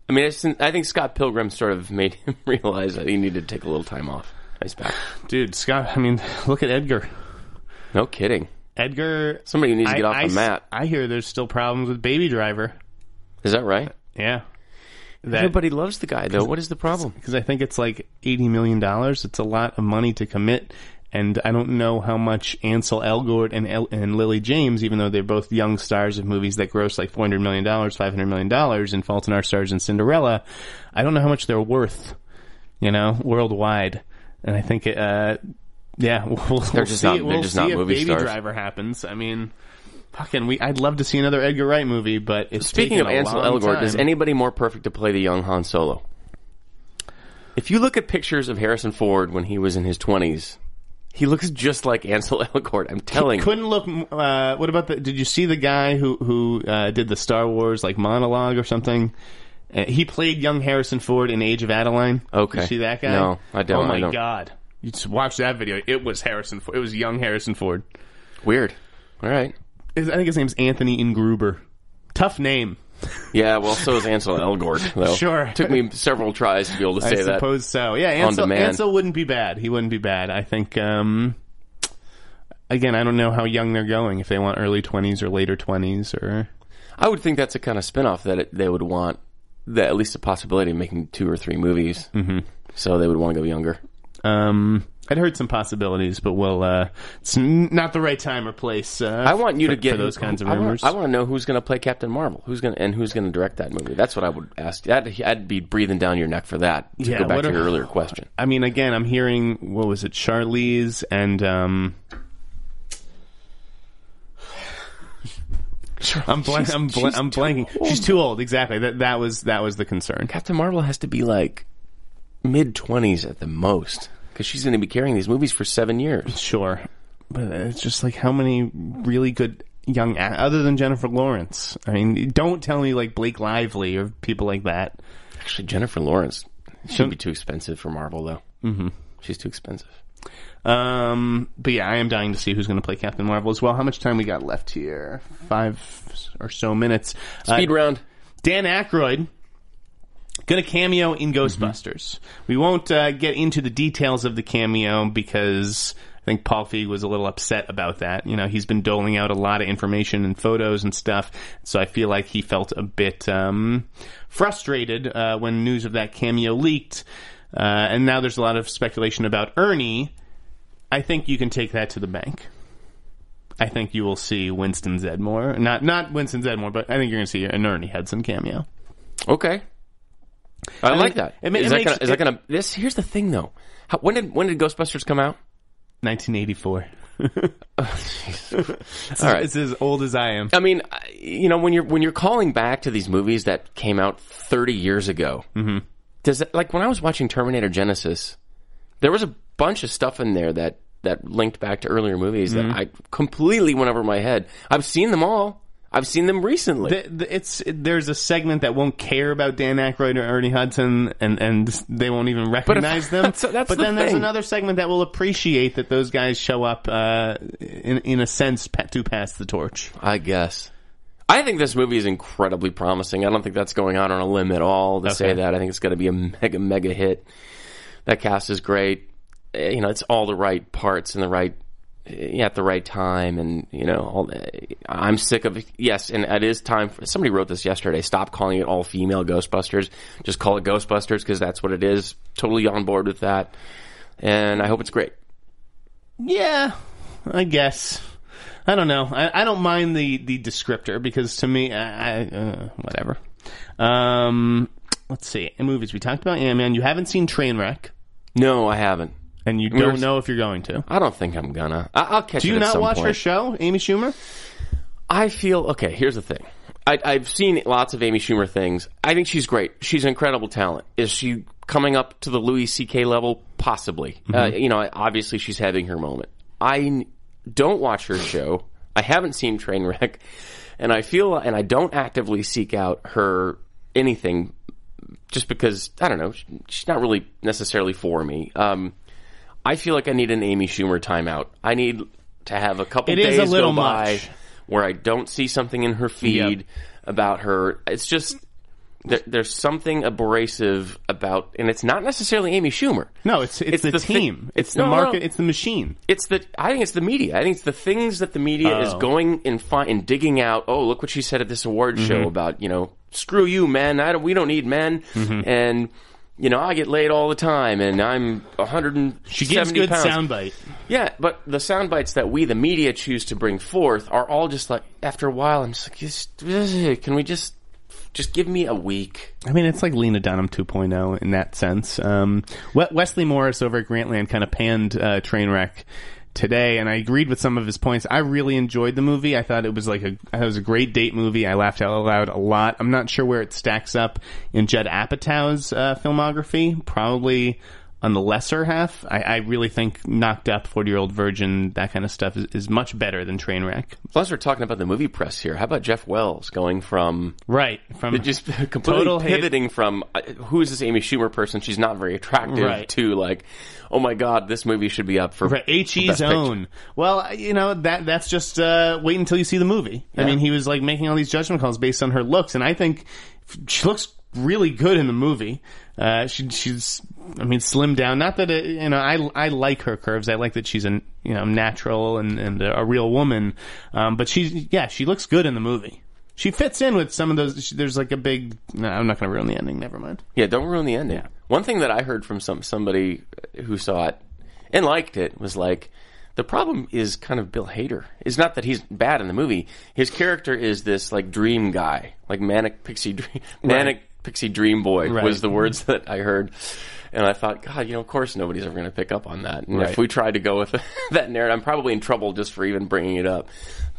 I mean, I think Scott Pilgrim sort of made him realize that he needed to take a little time off. Nice back. Dude, Scott. I mean, look at Edgar. No kidding. Edgar. Somebody needs to get I- off I the mat. I hear there's still problems with Baby Driver. Is that right? Yeah. That, Everybody loves the guy, though. What is the problem? because I think it's like eighty million dollars. It's a lot of money to commit, and I don't know how much Ansel Elgort and El- and Lily James, even though they're both young stars of movies that gross like four hundred million dollars, five hundred million dollars, in Fault in Our Stars and Cinderella, I don't know how much they're worth, you know, worldwide. And I think, it, uh, yeah, we'll, we'll just see. not- they're we'll just see not if movie Baby stars. Driver happens. I mean. Fucking, we. I'd love to see another Edgar Wright movie, but it's Speaking of Ansel Elgort, is anybody more perfect to play the young Han Solo? If you look at pictures of Harrison Ford when he was in his twenties, he looks just like Ansel Elgort. I'm telling you. couldn't look. Uh, what about the? Did you see the guy who who uh, did the Star Wars like monologue or something? Uh, he played young Harrison Ford in Age of Adaline. Okay. you see that guy? No, I don't, Oh my I don't. god! You just watch that video. It was Harrison. Ford. It was young Harrison Ford. Weird. All right. I think his name's Anthony Ingruber. Tough name. Yeah, well, so is Ansel Elgort, though. Sure. Took me several tries to be able to I say that. I suppose so. Yeah, Ansel. Ansel wouldn't be bad. He wouldn't be bad. I think. um Again, I don't know how young they're going. If they want early twenties or later twenties, or I would think that's a kind of spin-off that it, they would want, that at least a possibility of making two or three movies. Mm-hmm. So they would want to go younger. Um, I'd heard some possibilities, but we'll. Uh, it's not the right time or place. Uh, I want you for, to get those kinds of I want- rumors. I want, to know who's going to play Captain Marvel, who's going and who's going to direct that movie. That's what I would ask. I'd, I'd be breathing down your neck for that. To Yeah, go back to are- your earlier question. I mean, again, I'm hearing what was it, Charlize and um. I'm blank. I'm, bl- I'm blanking. old. She's too old. Exactly. That that was that was the concern. Captain Marvel has to be like mid twenties at the most because she's going to be carrying these movies for seven years. Sure, but it's just like how many really good young, other than Jennifer Lawrence. I mean, don't tell me like Blake Lively or people like that. Actually, Jennifer Lawrence should be too expensive for Marvel, though. Mm-hmm. She's too expensive. Um, but yeah, I am dying to see who's going to play Captain Marvel as well. How much time we got left here? Five or so minutes. Uh, Speed round. Dan Aykroyd going to cameo in Ghostbusters. We won't uh, get into the details of the cameo because I think Paul Feig was a little upset about that. You know, he's been doling out a lot of information and photos and stuff, so I feel like he felt a bit um, frustrated uh, when news of that cameo leaked. Uh, and now there's a lot of speculation about Ernie. I think you can take that to the bank. I think you will see Winston Zeddemore, not not Winston Zeddemore, but I think you're going to see an Ernie Hudson cameo. Okay. I, like think that. it ma- is it that makes- gonna? Is that gonna? This here's the thing, though. How, when did when did Ghostbusters come out? 1984. oh All right. It's as old as I am. I mean, you know, when you're when you're calling back to these movies that came out 30 years ago, mm-hmm. does it, like when I was watching Terminator Genisys, there was a bunch of stuff in there that that linked back to earlier movies Mm-hmm. that I completely went over my head. I've seen them all. I've seen them recently. The- the- it's there's a segment that won't care about Dan Aykroyd or Ernie Hudson, and and they won't even recognize them. that's- that's but the then there's another segment that will appreciate that those guys show up uh, in in a sense to pass the torch. I guess. I think this movie is incredibly promising. I don't think that's going out on a limb at all to say that. I think it's going to be a mega, mega hit. That cast is great. Eh, You know, it's all the right parts and the right, at the right time. And, you know, all, eh, I'm sick of. Yes, and it is time for, somebody wrote this yesterday. Stop calling it all female Ghostbusters. Just call it Ghostbusters because that's what it is. Totally on board with that. And I hope it's great. Yeah, I guess. I don't know. I, I don't mind the, the descriptor because to me, I, I uh, whatever. Um, let's see. In movies, we talked about Ant Man. You haven't seen Trainwreck. No, I haven't. And you don't know if you're going to. I don't think I'm gonna. I- I'll catch Do you not watch her show, Amy Schumer? I feel okay. Here's the thing. I, I've seen lots of Amy Schumer things. I think she's great. She's an incredible talent. Is she coming up to the Louis C.K. level? Possibly. Uh, you know, obviously she's having her moment. I don't watch her show. I haven't seen Trainwreck, and I feel and I don't actively seek out her anything, just because I don't know. She's not really necessarily for me. Um, I feel like I need an Amy Schumer timeout. I need to have a couple It days is a little go by much. where I don't see something in her feed about her. It's just there, there's something abrasive about, and it's not necessarily Amy Schumer. No, it's it's, It's the, the thi- team. it's the No, no, market. It's the machine. It's the I think it's the media. I think it's the things that the media is Oh. going and fi- and digging out. Oh, look what she said at this award Mm-hmm. show about you know screw you men. I don't. We don't need men. Mm-hmm. And you know I get laid all the time, and I'm 170 She gives good pounds. soundbite. Yeah, but the sound bites that we, the media, choose to bring forth are all just like after a while. I'm just like, just, can we just just give me a week? I mean, it's like Lena Dunham 2.0 in that sense. Um, Wesley Morris over at Grantland kind of panned uh, Trainwreck today, and I agreed with some of his points. I really enjoyed the movie. I thought it was like a it was a great date movie. I laughed out loud a lot. I'm not sure where it stacks up in Judd Apatow's uh, filmography. Probably on the lesser half. I, I really think Knocked Up, 40 Year Old Virgin, that kind of stuff is, is much better than Trainwreck. Plus, we're talking about the movie press here. How about Jeff Wells going from Right. From just completely Total hate. pivoting from uh, who is this Amy Schumer person? She's not very attractive. Right. To like, oh my god, this movie should be up for Right, for HE's Picture. own. Well, you know that that's just uh, wait until you see the movie. I mean, he was like making all these judgment calls based on her looks, and I think she looks really good in the movie. Uh, she, she's, I mean, slimmed down. Not that it, you know, I I like her curves. I like that she's an you know natural and and a real woman. Um, but she's yeah, she looks good in the movie. She fits in with some of those. she- There's like a big. No, I'm not going to ruin the ending. Never mind. Yeah, don't ruin the ending. One thing that I heard from some somebody who saw it and liked it was like the problem is kind of Bill Hader. It's not that he's bad in the movie. His character is this like dream guy, like manic pixie dream, manic pixie dream boy Right. was the words that I heard. And I thought, God, you know, of course nobody's ever going to pick up on that. And Right. if we tried to go with that narrative, I'm probably in trouble just for even bringing it up.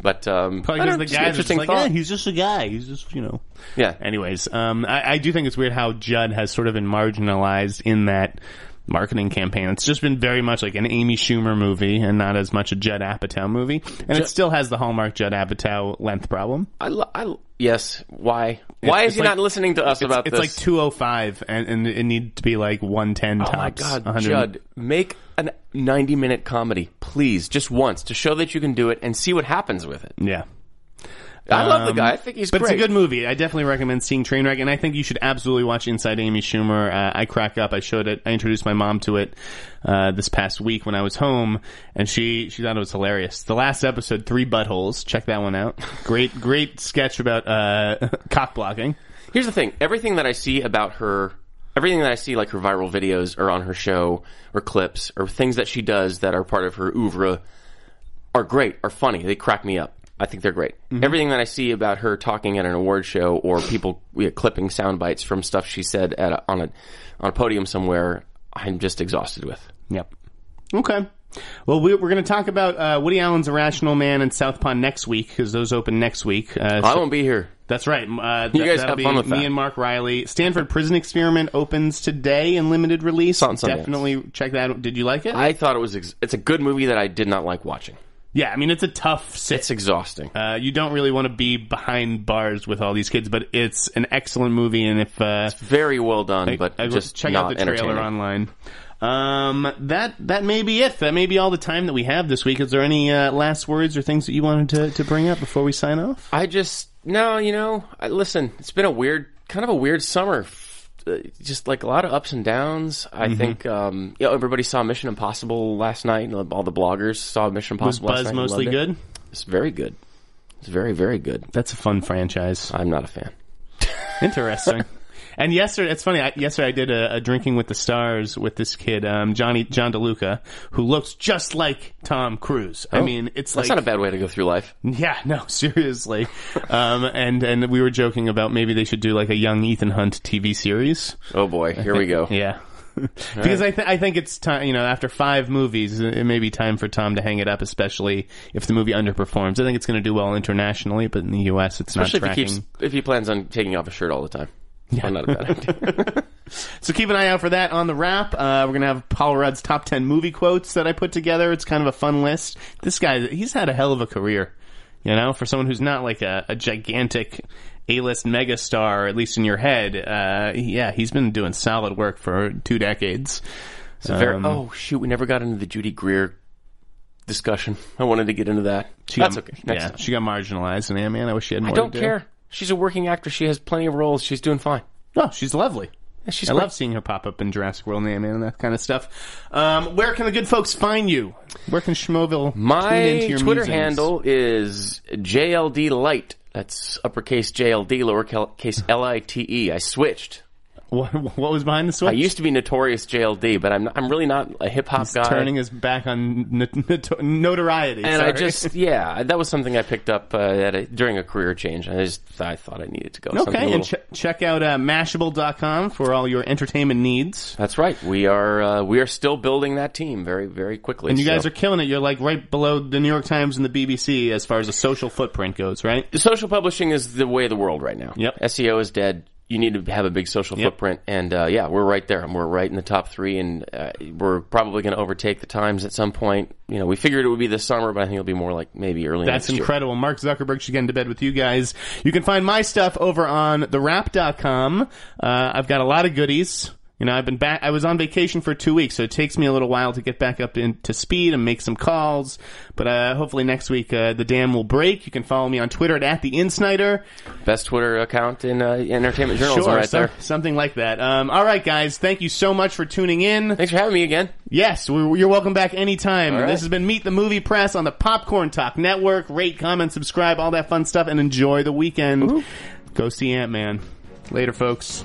But um, Probably I because the just an guys just like, yeah, he's just a guy. He's just you know. yeah, Anyways, um, I, I do think it's weird how Judd has sort of been marginalized in that marketing campaign. It's just been very much like an Amy Schumer movie and not as much a Judd Apatow movie. And it still has the hallmark Judd Apatow length problem. I, lo- I lo- yes. Why? Why it's is he like- not listening to us It's, about it's this? It's like 205 and, and it needs to be like 110 tops. Oh my God, 100 Judd, make a 90 minute comedy, please, just once, to show that you can do it and see what happens with it. Yeah. I love the Um, guy. I think he's great. but great. it's a good movie. I definitely recommend seeing Trainwreck, and I think you should absolutely watch Inside Amy Schumer. Uh, I crack up. I showed it. I introduced my mom to it uh, this past week when I was home, and she she thought it was hilarious. The last episode, Three Buttholes. Check that one out. Great great sketch about uh, cock blocking. Here's the thing: everything that I see about her, everything that I see, like her viral videos or on her show or clips or things that she does that are part of her oeuvre, are great, are funny. They crack me up. I think they're great. Mm-hmm. Everything that I see about her talking at an award show or people yeah, clipping sound bites from stuff she said at a, on a on a podium somewhere, I'm just exhausted with. Yep. Okay. Well, we, we're going to talk about uh, Woody Allen's Irrational Man and Southpaw next week because those open next week. Uh, I won't be here. That's right. Uh, You that- guys have be fun with me that. and Mark Riley. Stanford Prison Experiment opens today in limited release. on Definitely check that. out. Did you like it? I thought it was. Ex- it's a good movie that I did not like watching. Yeah, I mean it's a tough sit. It's exhausting. uh, you don't really want to be behind bars with all these kids, but it's an excellent movie. And if uh, Very well done, but I- just check out the trailer online. Um, that that may be it. That may be all the time that we have this week. Is there any uh, last words or things that you wanted to, to bring up before we sign off? I just no, you know. I, listen, it's been a weird, kind of a weird summer. Just like a lot of ups and downs. I Mm-hmm. think, um, you know, everybody saw Mission Impossible last night. and All the bloggers saw Mission Was Impossible. last Buzz night mostly loved it. good? It's very good. It's very, very good. That's a fun franchise. I'm not a fan. Interesting. and yesterday, it's funny. I, yesterday, I did a, a drinking with the stars with this kid, um, Johnny John DeLuca, who looks just like Tom Cruise. I mean, it's Oh, That's like not a bad way to go through life. yeah, no, seriously. um, and and we were joking about maybe they should do like a young Ethan Hunt TV series. Oh boy, here we go. Yeah. because I, th- I think it's time. You know, after five movies, it may be time for Tom to hang it up, especially if the movie underperforms. I think it's going to do well internationally, but in the U.S., it's Especially not if he keeps if he plans on taking off his shirt all the time. Yeah. not a bad idea. So keep an eye out for that on the wrap. Uh, we're gonna have Paul Rudd's top ten movie quotes that I put together. It's kind of a fun list. This guy, he's had a hell of a career. You know, for someone who's not like a, a gigantic A-list megastar, at least in your head. Uh, yeah, he's been doing solid work for two decades. So very, oh shoot, we never got into the Judy Greer discussion. I wanted to get into that. She That's got, okay. Next yeah, time. she got marginalized in Ant-Man. I wish she had more I don't care. She's a working actress. She has plenty of roles. She's doing fine. Oh, she's lovely. Yeah, she's I great. love seeing her pop up in Jurassic World and and that kind of stuff. Um, where can the good folks find you? Where can Schmoville tune into My your Twitter musings? handle is JLD Light. That's uppercase JLD, lowercase L I T E. I switched. What, what was behind the switch? I used to be notorious JLD, but I'm I'm really not a hip hop guy. turning his back on notoriety. and I just yeah, that was something I picked up uh, at a, during a career change. I just I thought I needed to go. okay, and ch- check out uh, Mashable.com for all your entertainment needs. That's right. We are uh, we are still building that team very very quickly. And you guys are killing it. You're like right below the New York Times and the BBC as far as the social footprint goes, right? social publishing is the way of the world right now. Yep. SEO is dead. You need to have a big social Yep. footprint, and uh, yeah, we're right there. We're right in the top three, and uh, we're probably going to overtake the Times at some point. You know, we figured it would be this summer, but I think it'll be more like maybe early That's next year. incredible. Mark Zuckerberg should get into bed with you guys. You can find my stuff over on thewrap.com. Uh, I've got a lot of goodies. You know, I've been back, I was on vacation for two weeks, so it takes me a little while to get back up into speed and make some calls. But, uh, hopefully next week, uh, the dam will break. You can follow me on Twitter at, at the InSneider. Best Twitter account in uh, entertainment journalism, Sure, right there. something like that. Um, all right, guys, thank you so much for tuning in. Thanks for having me again. Yes, we you're welcome back anytime. Right. This has been Meet the Movie Press on the Popcorn Talk Network. Rate, comment, subscribe, all that fun stuff, and enjoy the weekend. Go see Ant Man. Later, folks.